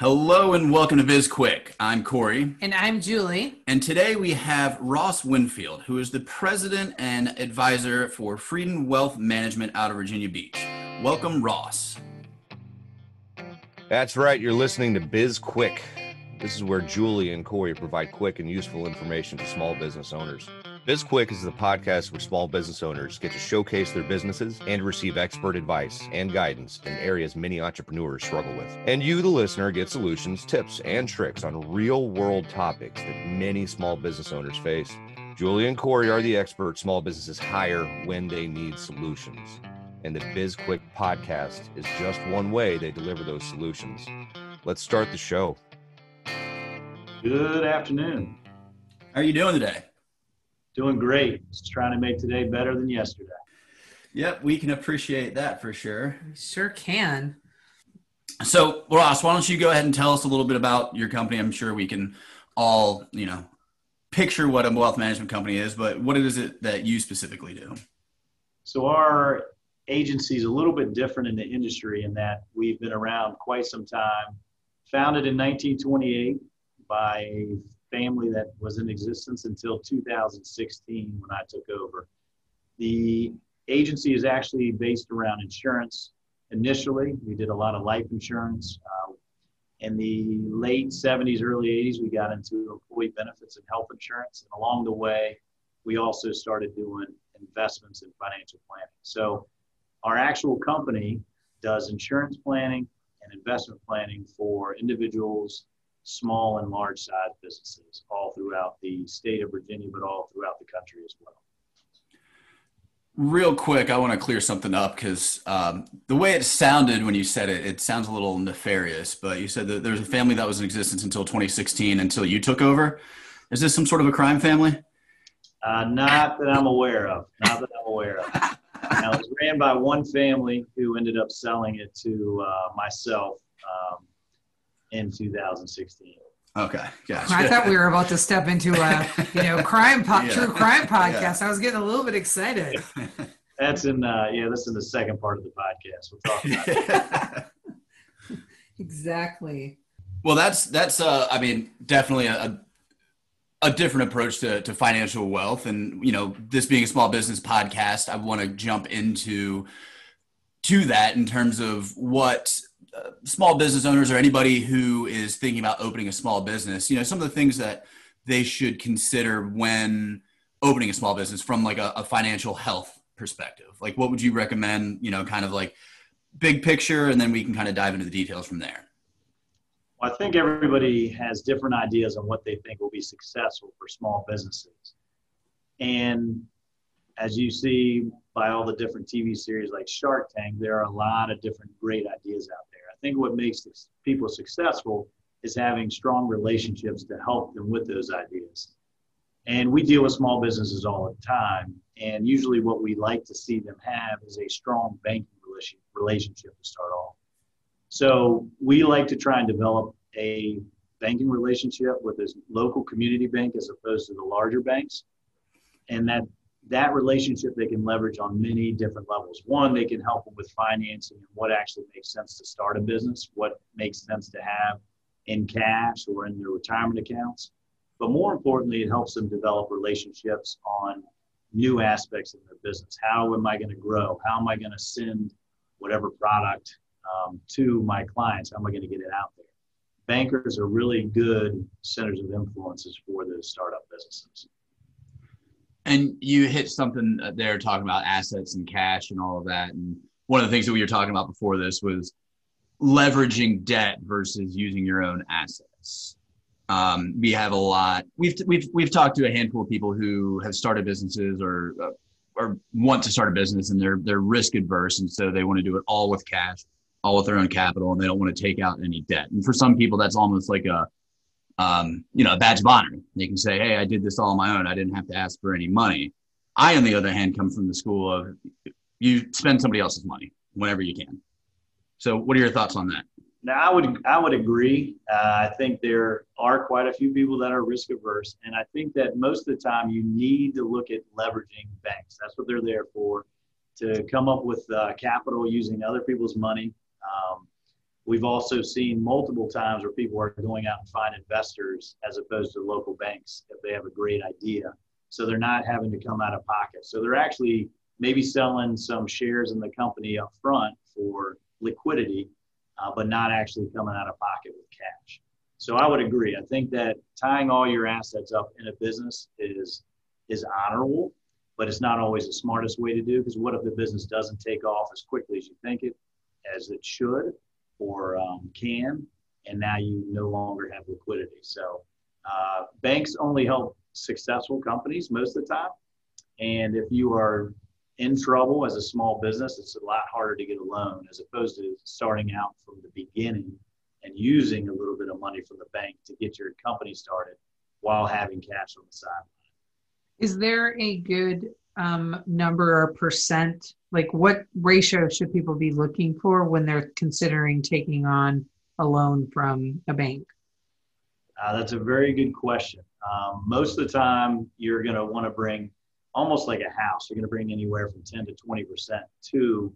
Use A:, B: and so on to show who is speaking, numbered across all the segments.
A: Hello and welcome to Biz Quick. I'm Corey.
B: And I'm Julie.
A: And today we have Ross Winfield, who is the president and advisor for Frieden Wealth Management out of Virginia Beach. Welcome, Ross.
C: That's right. You're listening to Biz Quick. This is where Julie and Corey provide quick and useful information to small business owners. Biz Quick is the podcast where small business owners get to showcase their businesses and receive expert advice and guidance in areas many entrepreneurs struggle with. And you, the listener, get solutions, tips, and tricks on real world topics that many small business owners face. Julie and Corey are the experts small businesses hire when they need solutions. And the Biz Quick podcast is just one way they deliver those solutions. Let's start the show.
D: Good afternoon.
A: How are you doing today?
D: Doing great. Just trying to make today better than yesterday.
A: Yep, we can appreciate that for sure.
B: We sure can.
A: So, Ross, why don't you go ahead and tell us a little bit about your company? I'm sure we can all, you know, picture what a wealth management company is, but what is it that you specifically do?
D: So, our agency is a little bit different in the industry in that we've been around quite some time. Founded in 1928 by a family that was in existence until 2016 when I took over. The agency is actually based around insurance. Initially, we did a lot of life insurance. Uh, in the late 70s, early 80s, we got into employee benefits and health insurance. And along the way, we also started doing investments and financial planning. So, our actual company does insurance planning and investment planning for individuals small and large size businesses all throughout the state of Virginia, but all throughout the country as well.
A: Real quick, I want to clear something up because um, the way it sounded when you said it, it sounds a little nefarious. But you said that there's a family that was in existence until 2016, until you took over. Is this some sort of a crime family?
D: Uh, not that I'm aware of. Not that I'm aware of. now, it was ran by one family who ended up selling it to uh, myself um, in 2016.
A: Okay, gotcha.
B: I thought we were about to step into a you know crime po- yeah. true crime podcast. Yeah. I was getting a little bit excited.
D: That's in uh, yeah, that's in the second part of the podcast. We'll talk about
B: exactly.
A: Well, that's that's uh, I mean, definitely a a different approach to, to financial wealth, and you know, this being a small business podcast, I want to jump into to that in terms of what Uh, small business owners or anybody who is thinking about opening a small business, you know, some of the things that they should consider when opening a small business from like a, a financial health perspective? Like, what would you recommend? You know, kind of like big picture, and then we can kind of dive into the details from there.
D: Well, I think everybody has different ideas on what they think will be successful for small businesses. And as you see by all the different TV series like Shark Tank, there are a lot of different great ideas out think what makes people successful is having strong relationships to help them with those ideas. And we deal with small businesses all the time. And usually, what we like to see them have is a strong banking relationship to start off. So, we like to try and develop a banking relationship with this local community bank as opposed to the larger banks. And that that relationship they can leverage on many different levels. One, they can help them with financing and what actually makes sense to start a business, what makes sense to have in cash or in their retirement accounts. But more importantly, it helps them develop relationships on new aspects of their business. How am I going to grow? How am I going to send whatever product um, to my clients? How am I going to get it out there? Bankers are really good centers of influences for those startup businesses.
A: And you hit something there talking about assets and cash and all of that. And one of the things that we were talking about before this was leveraging debt versus using your own assets. Um, we have a lot. We've we've we've talked to a handful of people who have started businesses or uh, or want to start a business, and they're they're risk adverse, and so they want to do it all with cash, all with their own capital, and they don't want to take out any debt. And for some people, that's almost like a um, you know, a badge of honor. They can say, hey, I did this all on my own. I didn't have to ask for any money. I, on the other hand, come from the school of you spend somebody else's money whenever you can. So, what are your thoughts on that?
D: Now, I would I would agree. Uh, I think there are quite a few people that are risk averse, and I think that most of the time you need to look at leveraging banks. That's what they're there for, to come up with uh, capital using other people's money. Um, We've also seen multiple times where people are going out and find investors as opposed to local banks if they have a great idea. So they're not having to come out of pocket. So they're actually maybe selling some shares in the company up front for liquidity, uh, but not actually coming out of pocket with cash. So I would agree. I think that tying all your assets up in a business is is honorable, but it's not always the smartest way to do. Because what if the business doesn't take off as quickly as you think it, as it should, or um, can, and now you no longer have liquidity. So uh, banks only help successful companies most of the time, and if you are in trouble as a small business, it's a lot harder to get a loan as opposed to starting out from the beginning and using a little bit of money from the bank to get your company started while having cash on the side.
B: Is there a good um, number or percent? Like, what ratio should people be looking for when they're considering taking on a loan from a bank?
D: Uh, that's a very good question. Um, most of the time, you're going to want to bring almost like a house. You're going to bring anywhere from 10 to 20 percent to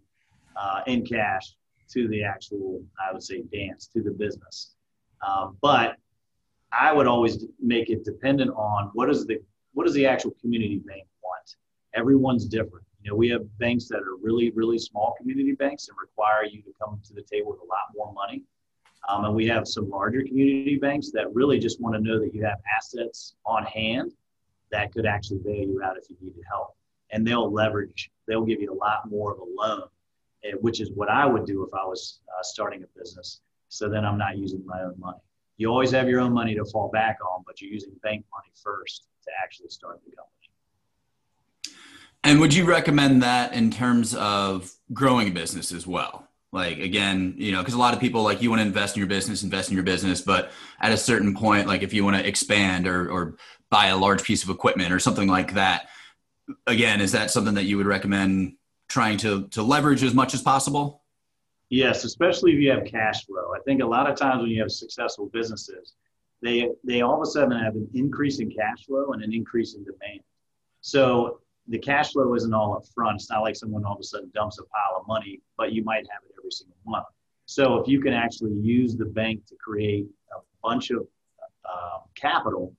D: uh, in cash to the actual, I would say, dance to the business. Um, but I would always make it dependent on what is the what is the actual community bank. Everyone's different. You know, we have banks that are really, really small community banks and require you to come to the table with a lot more money. Um, and we have some larger community banks that really just want to know that you have assets on hand that could actually bail you out if you needed help. And they'll leverage, they'll give you a lot more of a loan, eh, which is what I would do if I was uh, starting a business. So then I'm not using my own money. You always have your own money to fall back on, but you're using bank money first to actually start the company.
A: And would you recommend that in terms of growing a business as well? Like again, you know, because a lot of people like you want to invest in your business, invest in your business, but at a certain point, like if you want to expand or or buy a large piece of equipment or something like that. Again, is that something that you would recommend trying to to leverage as much as possible?
D: Yes, especially if you have cash flow. I think a lot of times when you have successful businesses, they they all of a sudden have an increase in cash flow and an increase in demand. So the cash flow isn't all up front. It's not like someone all of a sudden dumps a pile of money, but you might have it every single month. So if you can actually use the bank to create a bunch of uh, capital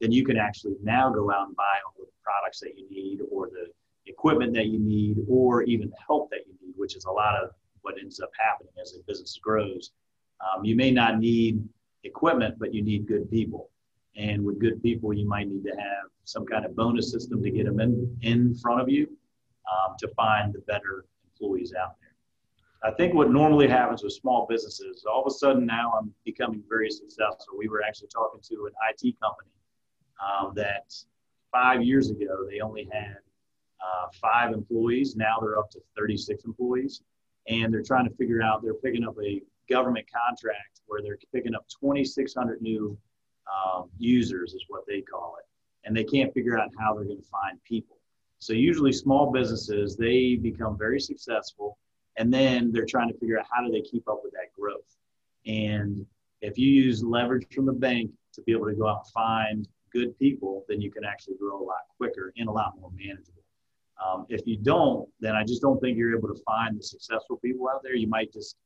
D: then you can actually now go out and buy all the products that you need or the equipment that you need or even the help that you need, which is a lot of what ends up happening as a business grows. Um, you may not need equipment, but you need good people. And with good people, you might need to have some kind of bonus system to get them in, in front of you um, to find the better employees out there. I think what normally happens with small businesses, all of a sudden now I'm becoming very successful. We were actually talking to an IT company um, that five years ago they only had uh, five employees. Now they're up to 36 employees, and they're trying to figure out. They're picking up a government contract where they're picking up 2,600 new um, users, is what they call it, and they can't figure out how they're going to find people. So usually, small businesses they become very successful, and then they're trying to figure out how do they keep up with that growth. And if you use leverage from the bank to be able to go out and find good people, then you can actually grow a lot quicker and a lot more manageable. Um, if you don't, then I just don't think you're able to find the successful people out there. You might just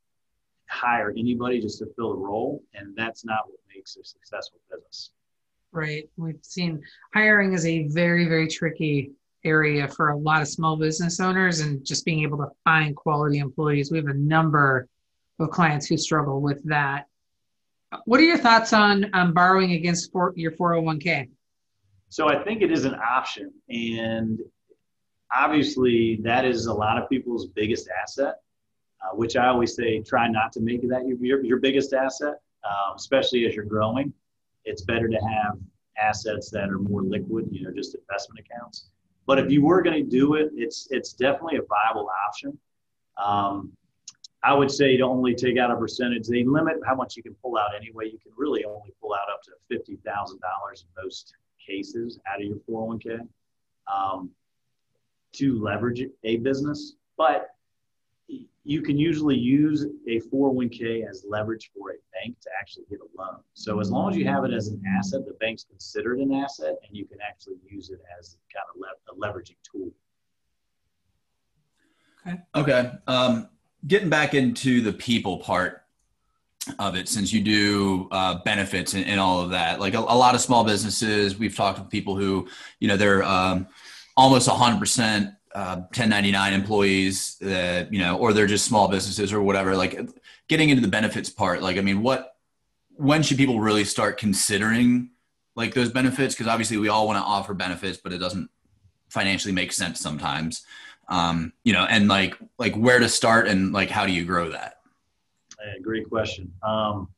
D: hire anybody just to fill a role, and that's not what makes a successful business.
B: Right. We've seen hiring is a very, very tricky area for a lot of small business owners and just being able to find quality employees. We have a number of clients who struggle with that. What are your thoughts on um, borrowing against for, your 401k?
D: So I think it is an option, and obviously that is a lot of people's biggest asset. Uh, which I always say, try not to make that your your, your biggest asset, um, especially as you're growing. It's better to have assets that are more liquid, you know, just investment accounts. But if you were going to do it, it's it's definitely a viable option. Um, I would say to only take out a percentage. They limit how much you can pull out anyway. You can really only pull out up to fifty thousand dollars in most cases out of your four hundred oh one k um, to leverage a business. But you can usually use a 401k as leverage for a bank to actually get a loan. So as long as you have it as an asset, the bank's considered an asset, and you can actually use it as kind of le- a leveraging tool.
A: Okay. Okay. Um, getting back into the people part of it since you do uh, benefits and, and, all of that like a, a, lot of small businesses we've talked with people who you know they're um, almost 100% uh, 1099 employees that you know or they're just small businesses or whatever like getting into the benefits part like i mean what when should people really start considering like those benefits? Because obviously we all want to offer benefits but it doesn't financially make sense sometimes. Um, you know and like like where to start and like how do you grow that?
D: Great question. Um,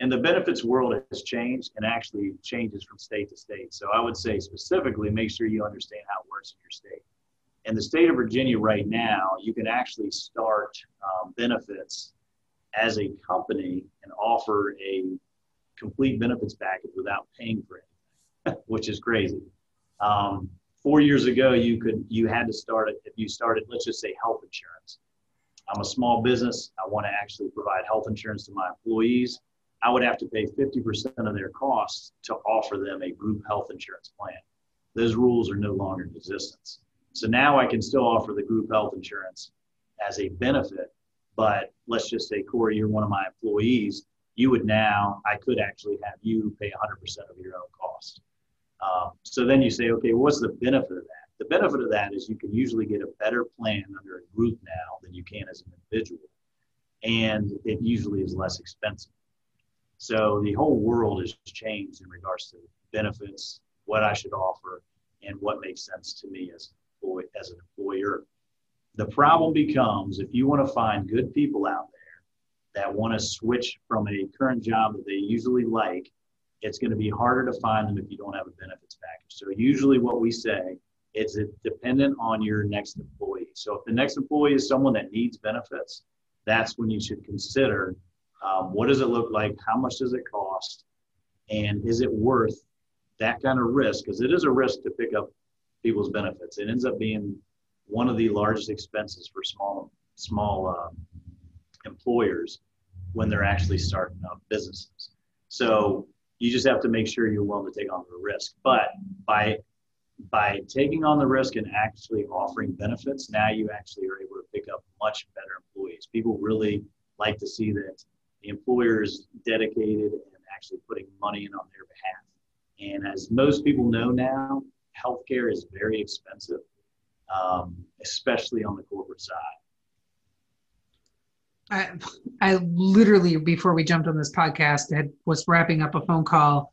D: and the benefits world has changed and actually changes from state to state. So i would say specifically make sure you understand how it works in your state in the state of Virginia right now, you can actually start um, benefits as a company and offer a complete benefits package without paying for it, which is crazy. Um, four years ago, you could you had to start it if you started, let's just say health insurance. I'm a small business. I want to actually provide health insurance to my employees. I would have to pay 50% of their costs to offer them a group health insurance plan. Those rules are no longer in existence. So now I can still offer the group health insurance as a benefit. But let's just say, Corey, you're one of my employees. You would now, I could actually have you pay 100% of your own cost. Um, so then you say, okay, what's the benefit of that? The benefit of that is you can usually get a better plan under a group now than you can as an individual. And it usually is less expensive. So the whole world has changed in regards to benefits, what I should offer, and what makes sense to me as as an employer. The problem becomes if you want to find good people out there that want to switch from a current job that they usually like, it's going to be harder to find them if you don't have a benefits package. So usually what we say is it dependent on your next employee. So if the next employee is someone that needs benefits, that's when you should consider um, what does it look like, how much does it cost, and is it worth that kind of risk? Because it is a risk to pick up people's benefits. It ends up being one of the largest expenses for small small uh, employers when they're actually starting up businesses. So you just have to make sure you're willing to take on the risk. But by by taking on the risk and actually offering benefits, now you actually are able to pick up much better employees. People really like to see that the employer is dedicated and actually putting money in on their behalf. And as most people know now, healthcare is very expensive, um, especially on the corporate side.
B: I, I literally before we jumped on this podcast had was wrapping up a phone call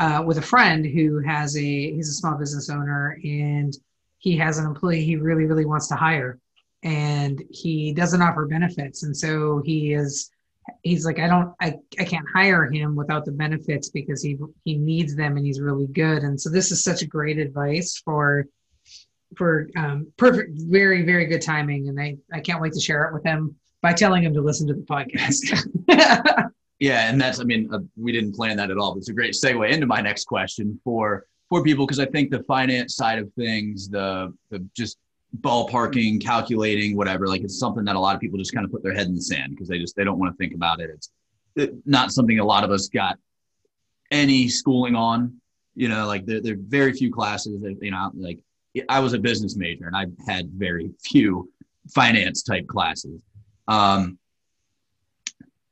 B: uh, with a friend who has a he's a small business owner and he has an employee he really really wants to hire and he doesn't offer benefits and so he is he's like i don't I, I can't hire him without the benefits because he he needs them and he's really good. And so this is such a great advice for for um, perfect very very good timing. And i i can't wait to share it with him by telling him to listen to the podcast.
A: Yeah. And that's i mean uh, we didn't plan that at all but it's a great segue into my next question for for people. Because i think the finance side of things the the just ballparking, calculating, whatever. Like it's something that a lot of people just kind of put their head in the sand because they just they don't want to think about it. It's not something a lot of us got any schooling on. You know, like there, there are very few classes that you know, like I was a business major and I had very few finance type classes. Um,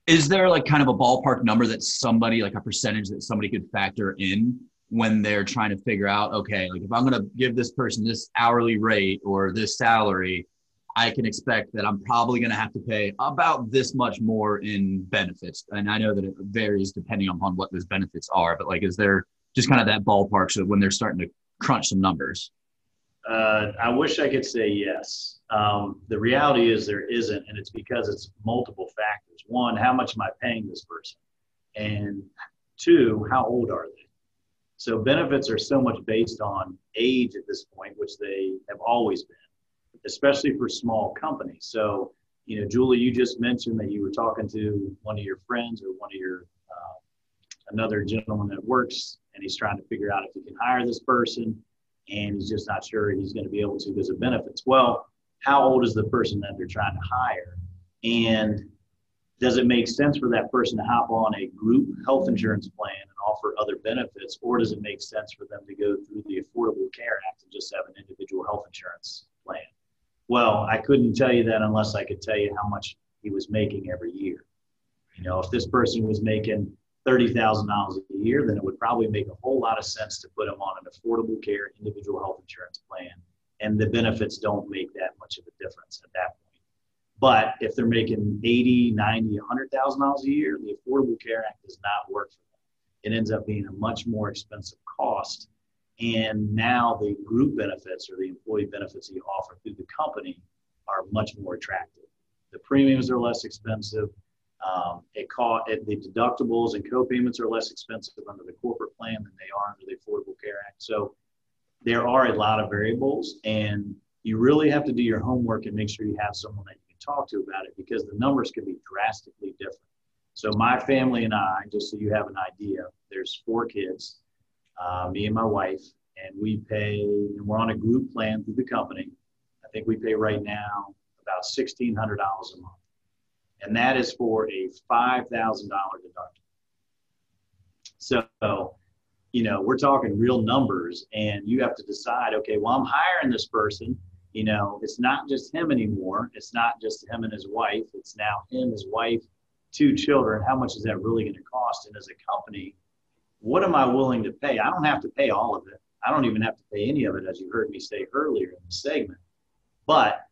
A: is there like kind of a ballpark number that somebody like a percentage that somebody could factor in when they're trying to figure out okay like if i'm going to give this person this hourly rate or this salary i can expect that i'm probably going to have to pay about this much more in benefits. And i know that it varies depending upon what those benefits are but like is there just kind of that ballpark so when they're starting to crunch some numbers?
D: Uh, i wish i could say yes. Um, the reality is there isn't and it's because it's multiple factors. One how much am i paying this person? And two how old are they so benefits are so much based on age at this point, which they have always been, especially for small companies. So, you know, Julie, you just mentioned that you were talking to one of your friends or one of your uh, another gentleman that works, and he's trying to figure out if he can hire this person, and he's just not sure he's going to be able to because of benefits. Well, how old is the person that they're trying to hire, and does it make sense for that person to hop on a group health insurance plan offer other benefits, or does it make sense for them to go through the Affordable Care Act and just have an individual health insurance plan? Well, I couldn't tell you that unless I could tell you how much he was making every year. You know, if this person was making thirty thousand dollars a year, then it would probably make a whole lot of sense to put them on an affordable care individual health insurance plan, and the benefits don't make that much of a difference at that point. But if they're making 80, 90, 100,000 dollars a year, the Affordable Care Act does not work for them. It ends up being a much more expensive cost. And now the group benefits or the employee benefits that you offer through the company are much more attractive. The premiums are less expensive. Um, it cost, it, the deductibles and co-payments are less expensive under the corporate plan than they are under the Affordable Care Act. So there are a lot of variables, and you really have to do your homework and make sure you have someone that you can talk to about it because the numbers can be drastically different. So my family and I, just so you have an idea, there's four kids, uh, me and my wife, and we pay, and we're on a group plan through the company. I think we pay right now about $1,600 a month and that is for a $5,000 deductible. So, you know, we're talking real numbers, and you have to decide, okay, well, I'm hiring this person. You know, it's not just him anymore. It's not just him and his wife. It's now him, his wife, two children. How much is that really going to cost? And as a company, what am I willing to pay? I don't have to pay all of it. I don't even have to pay any of it, as you heard me say earlier in the segment. But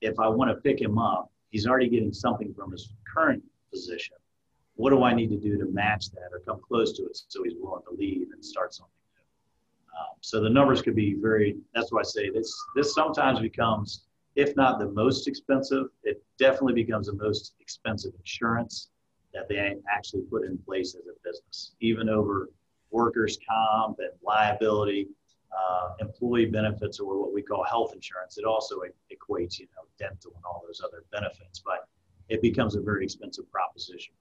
D: if I want to pick him up, he's already getting something from his current position. What do I need to do to match that or come close to it so he's willing to leave and start something new? Um, so the numbers could be very. That's why I say this. This sometimes becomes, if not the most expensive, it definitely becomes the most expensive insurance that they actually put in place as a business, even over workers' comp and liability uh, employee benefits or what we call health insurance. It also equates, you know, dental and all those other benefits, but it becomes a very expensive proposition.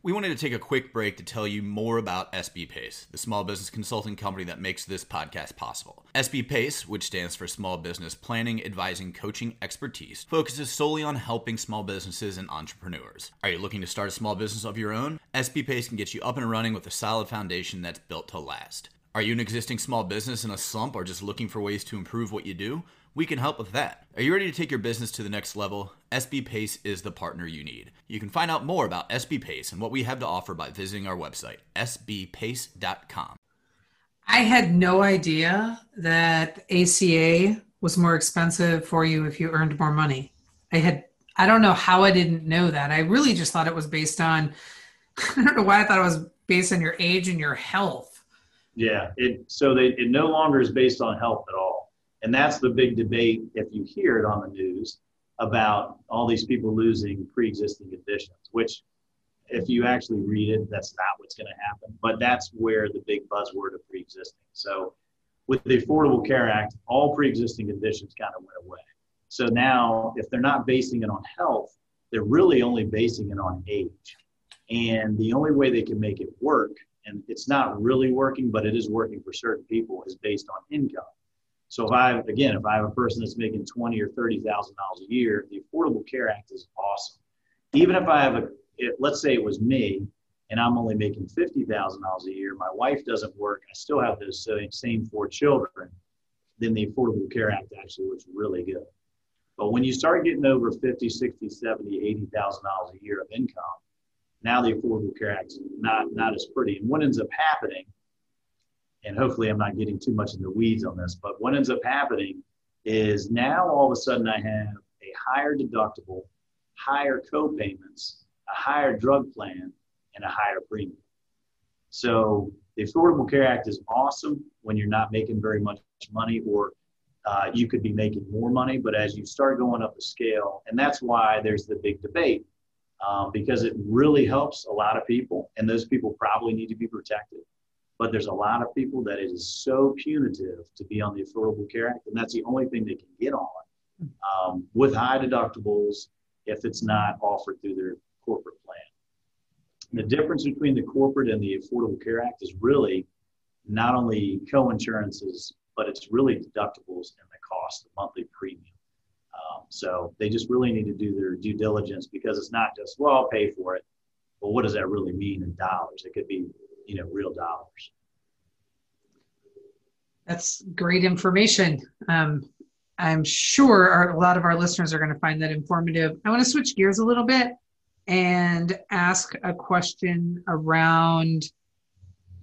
E: We wanted to take a quick break to tell you more about SB Pace, the small business consulting company that makes this podcast possible. SB Pace, which stands for Small Business Planning, Advising, Coaching Expertise, focuses solely on helping small businesses and entrepreneurs. Are you looking to start a small business of your own? SB Pace can get you up and running with a solid foundation that's built to last. Are you an existing small business in a slump or just looking for ways to improve what you do? We can help with that. Are you ready to take your business to the next level? SB Pace is the partner you need. You can find out more about SB Pace and what we have to offer by visiting our website, sbpace.com.
B: I had no idea that ACA was more expensive for you if you earned more money. I had I don't know how I didn't know that. I really just thought it was based on I don't know why I thought it was based on your age and your health.
D: Yeah, it so they, it no longer is based on health at all, and that's the big debate. If you hear it on the news about all these people losing pre-existing conditions, which if you actually read it, that's not what's going to happen. But that's where the big buzzword of pre-existing. So with the Affordable Care Act, all pre-existing conditions kind of went away. So now, if they're not basing it on health, they're really only basing it on age. And the only way they can make it work and it's not really working, but it is working for certain people, is based on income. So if I again, if I have a person that's making twenty or thirty thousand dollars a year, the Affordable Care Act is awesome. Even if I have a, let's say it was me, and I'm only making fifty thousand dollars a year, my wife doesn't work, I still have those same, four children, then the Affordable Care Act actually was really good. But when you start getting over 50, 60, 70, 80,000 dollars a year of income, now the Affordable Care Act is not, not as pretty. And what ends up happening, and hopefully I'm not getting too much in the weeds on this, but what ends up happening is now all of a sudden I have a higher deductible, higher co-payments, a higher drug plan, and a higher premium. So the Affordable Care Act is awesome when you're not making very much money or uh, you could be making more money. But as you start going up the scale, and that's why there's the big debate um, because it really helps a lot of people, and those people probably need to be protected. But there's a lot of people that it is so punitive to be on the Affordable Care Act, and that's the only thing they can get on um, with high deductibles if it's not offered through their corporate plan. The difference between the corporate and the Affordable Care Act is really not only co-insurances, but it's really deductibles and the cost, the monthly premium. Um, so they just really need to do their due diligence because it's not just, well, I'll pay for it. But what does that really mean in dollars? It could be, you know, real dollars.
B: That's great information. Um, I'm sure our, a lot of our listeners are going to find that informative. I want to switch gears a little bit and ask a question around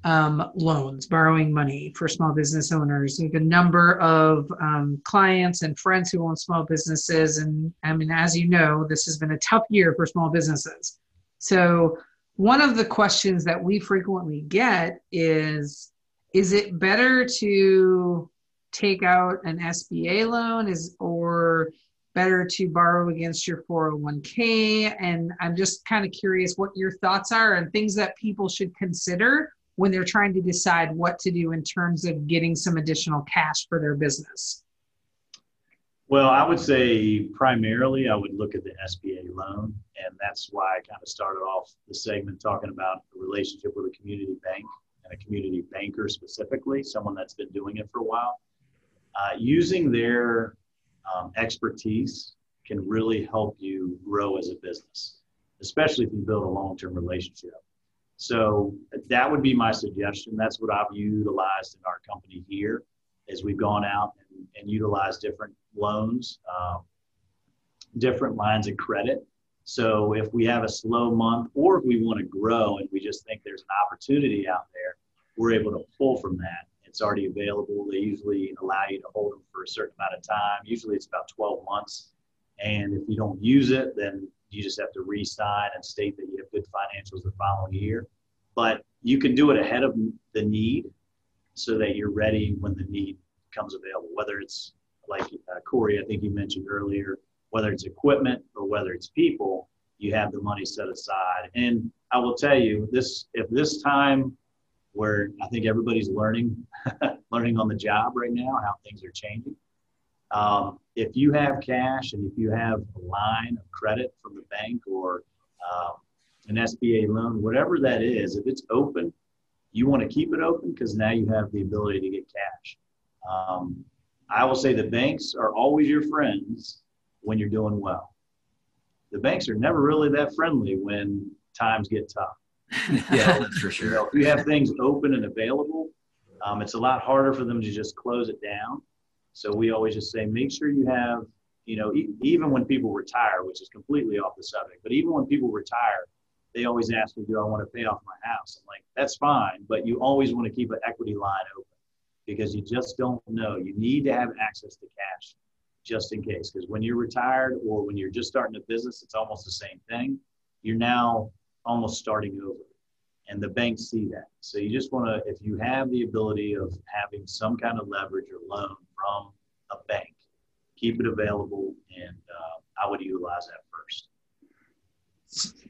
B: um, loans, borrowing money for small business owners. We have a number of um, clients and friends who own small businesses. And I mean, as you know, this has been a tough year for small businesses. So, one of the questions that we frequently get is Is it better to take out an SBA loan is or better to borrow against your 401k and I'm just kind of curious what your thoughts are and things that people should consider when they're trying to decide what to do in terms of getting some additional cash for their business?
D: Well, I would say primarily I would look at the SBA loan, and that's why I kind of started off the segment talking about the relationship with a community bank and a community banker specifically, someone that's been doing it for a while. Uh, using their um, expertise can really help you grow as a business, especially if you build a long term relationship. So that would be my suggestion. That's what I've utilized in our company here as we've gone out and, and utilized different loans, um, different lines of credit. So if we have a slow month or if we want to grow and we just think there's an opportunity out there, we're able to pull from that. It's already available. They usually allow you to hold them for a certain amount of time. Usually it's about 12 months. And if you don't use it, then you just have to re-sign and state that you have good financials the following year. But you can do it ahead of the need so that you're ready when the need comes available, whether it's like uh, Corey, I think you mentioned earlier, whether it's equipment or whether it's people, you have the money set aside. And I will tell you this, if this time where I think everybody's learning, learning on the job right now, how things are changing. Um, if you have cash and if you have a line of credit from the bank or um, an SBA loan, whatever that is, if it's open, you want to keep it open because now you have the ability to get cash. Um, I will say the banks are always your friends when you're doing well. The banks are never really that friendly when times get tough.
E: yeah, that's for sure.
D: You know, if you have things open and available, um, it's a lot harder for them to just close it down. So we always just say, make sure you have, you know, e- even when people retire, which is completely off the subject, but even when people retire, they always ask me, do I want to pay off my house? I'm like, that's fine, but you always want to keep an equity line open because you just don't know. You need to have access to cash just in case. Because when you're retired or when you're just starting a business, it's almost the same thing. You're now almost starting over. And the banks see that. So you just want to, if you have the ability of having some kind of leverage or loan from a bank, keep it available. And uh, I would utilize that.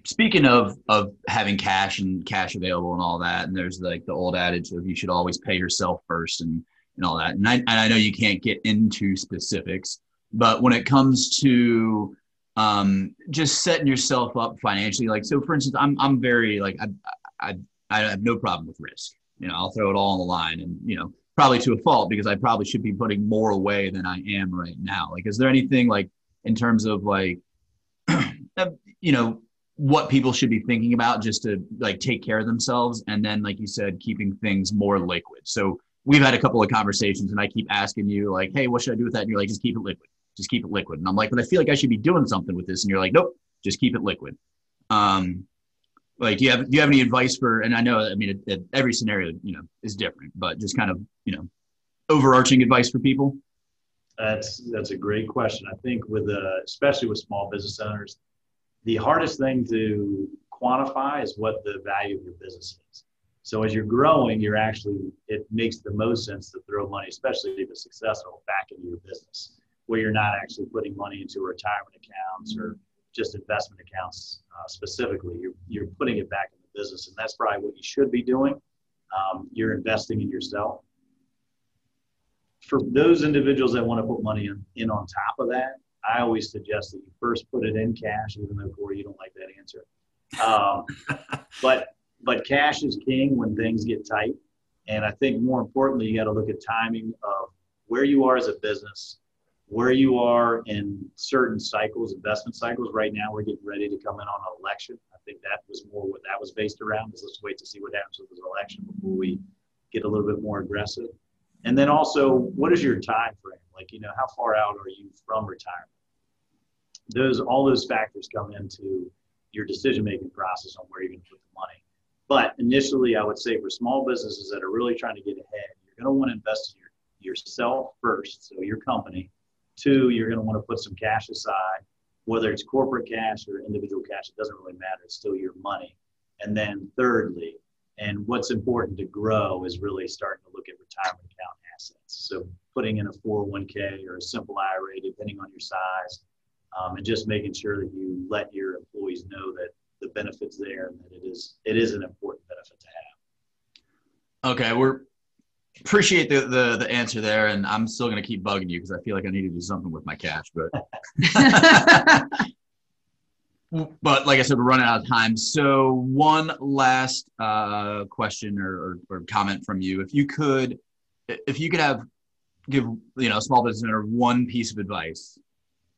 A: Speaking of of having cash and cash available and all that, and there's like the old adage of you should always pay yourself first and and all that. And I, and I know you can't get into specifics, but when it comes to um, just setting yourself up financially, like so, for instance, I'm I'm very like I I I have no problem with risk. You know, I'll throw it all on the line, and you know, probably to a fault because I probably should be putting more away than I am right now. Like, is there anything like in terms of like, you know, what people should be thinking about just to like take care of themselves and then like you said keeping things more liquid. So we've had a couple of conversations and i keep asking you like hey what should i do with that? And you're like just keep it liquid. Just keep it liquid. And i'm like but i feel like i should be doing something with this. And you're like nope. Just keep it liquid. Um like do you have do you have any advice for and i know i mean it, it, every scenario you know is different but just kind of you know overarching advice for people?
D: That's that's a great question. I think with uh, especially with small business owners the hardest thing to quantify is what the value of your business is. So as you're growing, you're actually it makes the most sense to throw money, especially if it's successful, back into your business, where you're not actually putting money into retirement accounts or just investment accounts uh, specifically. You're you're putting it back in the business, and that's probably what you should be doing. Um, you're investing in yourself. For those individuals that want to put money in, in on top of that, I always suggest that you first put it in cash, even though Corey, you don't like that answer. Um, but but cash is king when things get tight, and I think more importantly, you got to look at timing of where you are as a business, where you are in certain cycles, investment cycles. Right now, we're getting ready to come in on an election. I think that was more what that was based around. Is let's wait to see what happens with this election before we get a little bit more aggressive. And then also, what is your time frame? Like, you know, how far out are you from retirement? Those all those factors come into your decision making process on where you're going to put the money. But initially, I would say for small businesses that are really trying to get ahead, you're going to want to invest in your, yourself first, so your company. Two, you're going to want to put some cash aside, whether it's corporate cash or individual cash, it doesn't really matter. It's still your money. And then thirdly, and what's important to grow is really starting to look at retirement account assets. So putting in a 401k or a simple IRA, depending on your size, um, and just making sure that you let your employees know that the benefits there and that it is it is an important benefit to
A: have. Okay, we're appreciate the, the the answer there, and I'm still gonna keep bugging you because I feel like I need to do something with my cash, but. but like I said, we're running out of time. So one last uh, question or, or, or, comment from you, if you could, if you could have give you know a small business owner one piece of advice,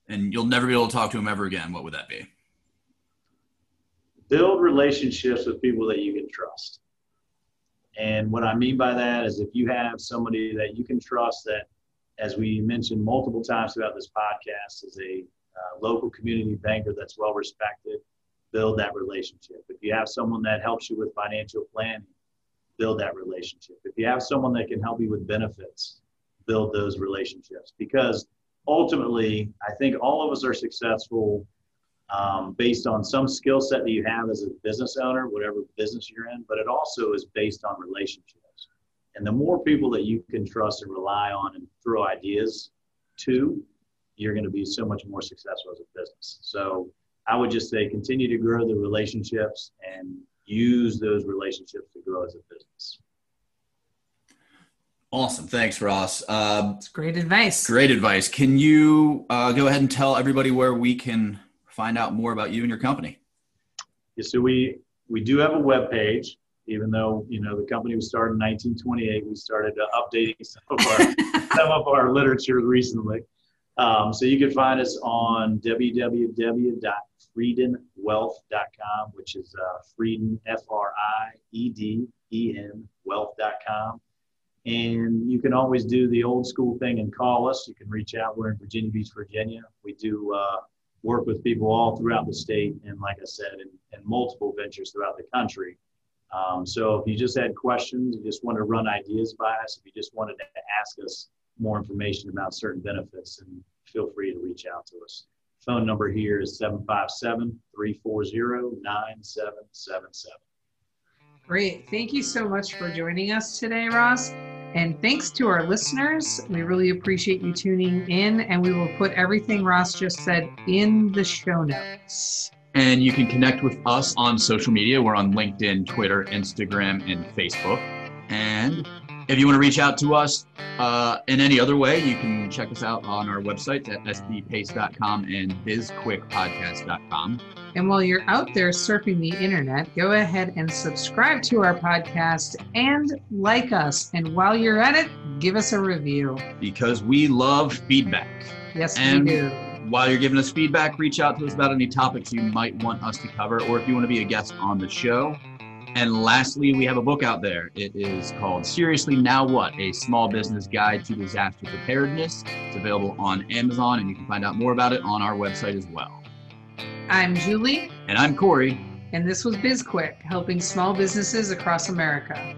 A: and you'll never be able to talk to him ever again, what would that be?
D: Build relationships with people that you can trust. And what I mean by that is if you have somebody that you can trust that, as we mentioned multiple times throughout this podcast, is a uh, local community banker that's well respected, build that relationship. If you have someone that helps you with financial planning, build that relationship. If you have someone that can help you with benefits, build those relationships. Because ultimately, I think all of us are successful um, based on some skill set that you have as a business owner, whatever business you're in, but it also is based on relationships. And the more people that you can trust and rely on and throw ideas to, you're going to be so much more successful as a business. So I would just say continue to grow the relationships and use those relationships to grow as a business.
A: Awesome. Thanks, Ross. Uh,
B: it's great advice.
A: Great advice. Can you uh, go ahead and tell everybody where we can find out more about you and your company?
D: Yeah, so we we do have a web page. Even though you know the company was started in 1928, we started uh, updating some of our some of our literature recently. Um, so you can find us on www.friedenwealth.com, which is uh, Frieden F R I E D E N wealth.com. And you can always do the old school thing and call us. You can reach out. We're in Virginia Beach, Virginia. We do uh, work with people all throughout the state, and like I said, in, in multiple ventures throughout the country. Um, so if you just had questions, you just want to run ideas by us, if you just wanted to ask us more information about certain benefits, and feel free to reach out to us. Phone number here is 757 340 9777.
B: Great. Thank you so much for joining us today, Ross. And thanks to our listeners. We really appreciate you tuning in, and we will put everything Ross just said in the show notes.
A: And you can connect with us on social media. We're on LinkedIn, Twitter, Instagram, and Facebook. And if you want to reach out to us uh, in any other way, you can check us out on our website at sbpace.com and bizquickpodcast.com.
B: And while you're out there surfing the internet, go ahead and subscribe to our podcast and like us. And while you're at it, give us a review.
A: Because we love feedback.
B: Yes,
A: and
B: we do.
A: While you're giving us feedback, reach out to us about any topics you might want us to cover, or if you want to be a guest on the show. And lastly, we have a book out there. It is called Seriously Now What? A Small Business Guide to Disaster Preparedness. It's available on Amazon, and you can find out more about it on our website as well.
B: I'm Julie.
A: And I'm Corey.
B: And this was BizQuick, helping small businesses across America.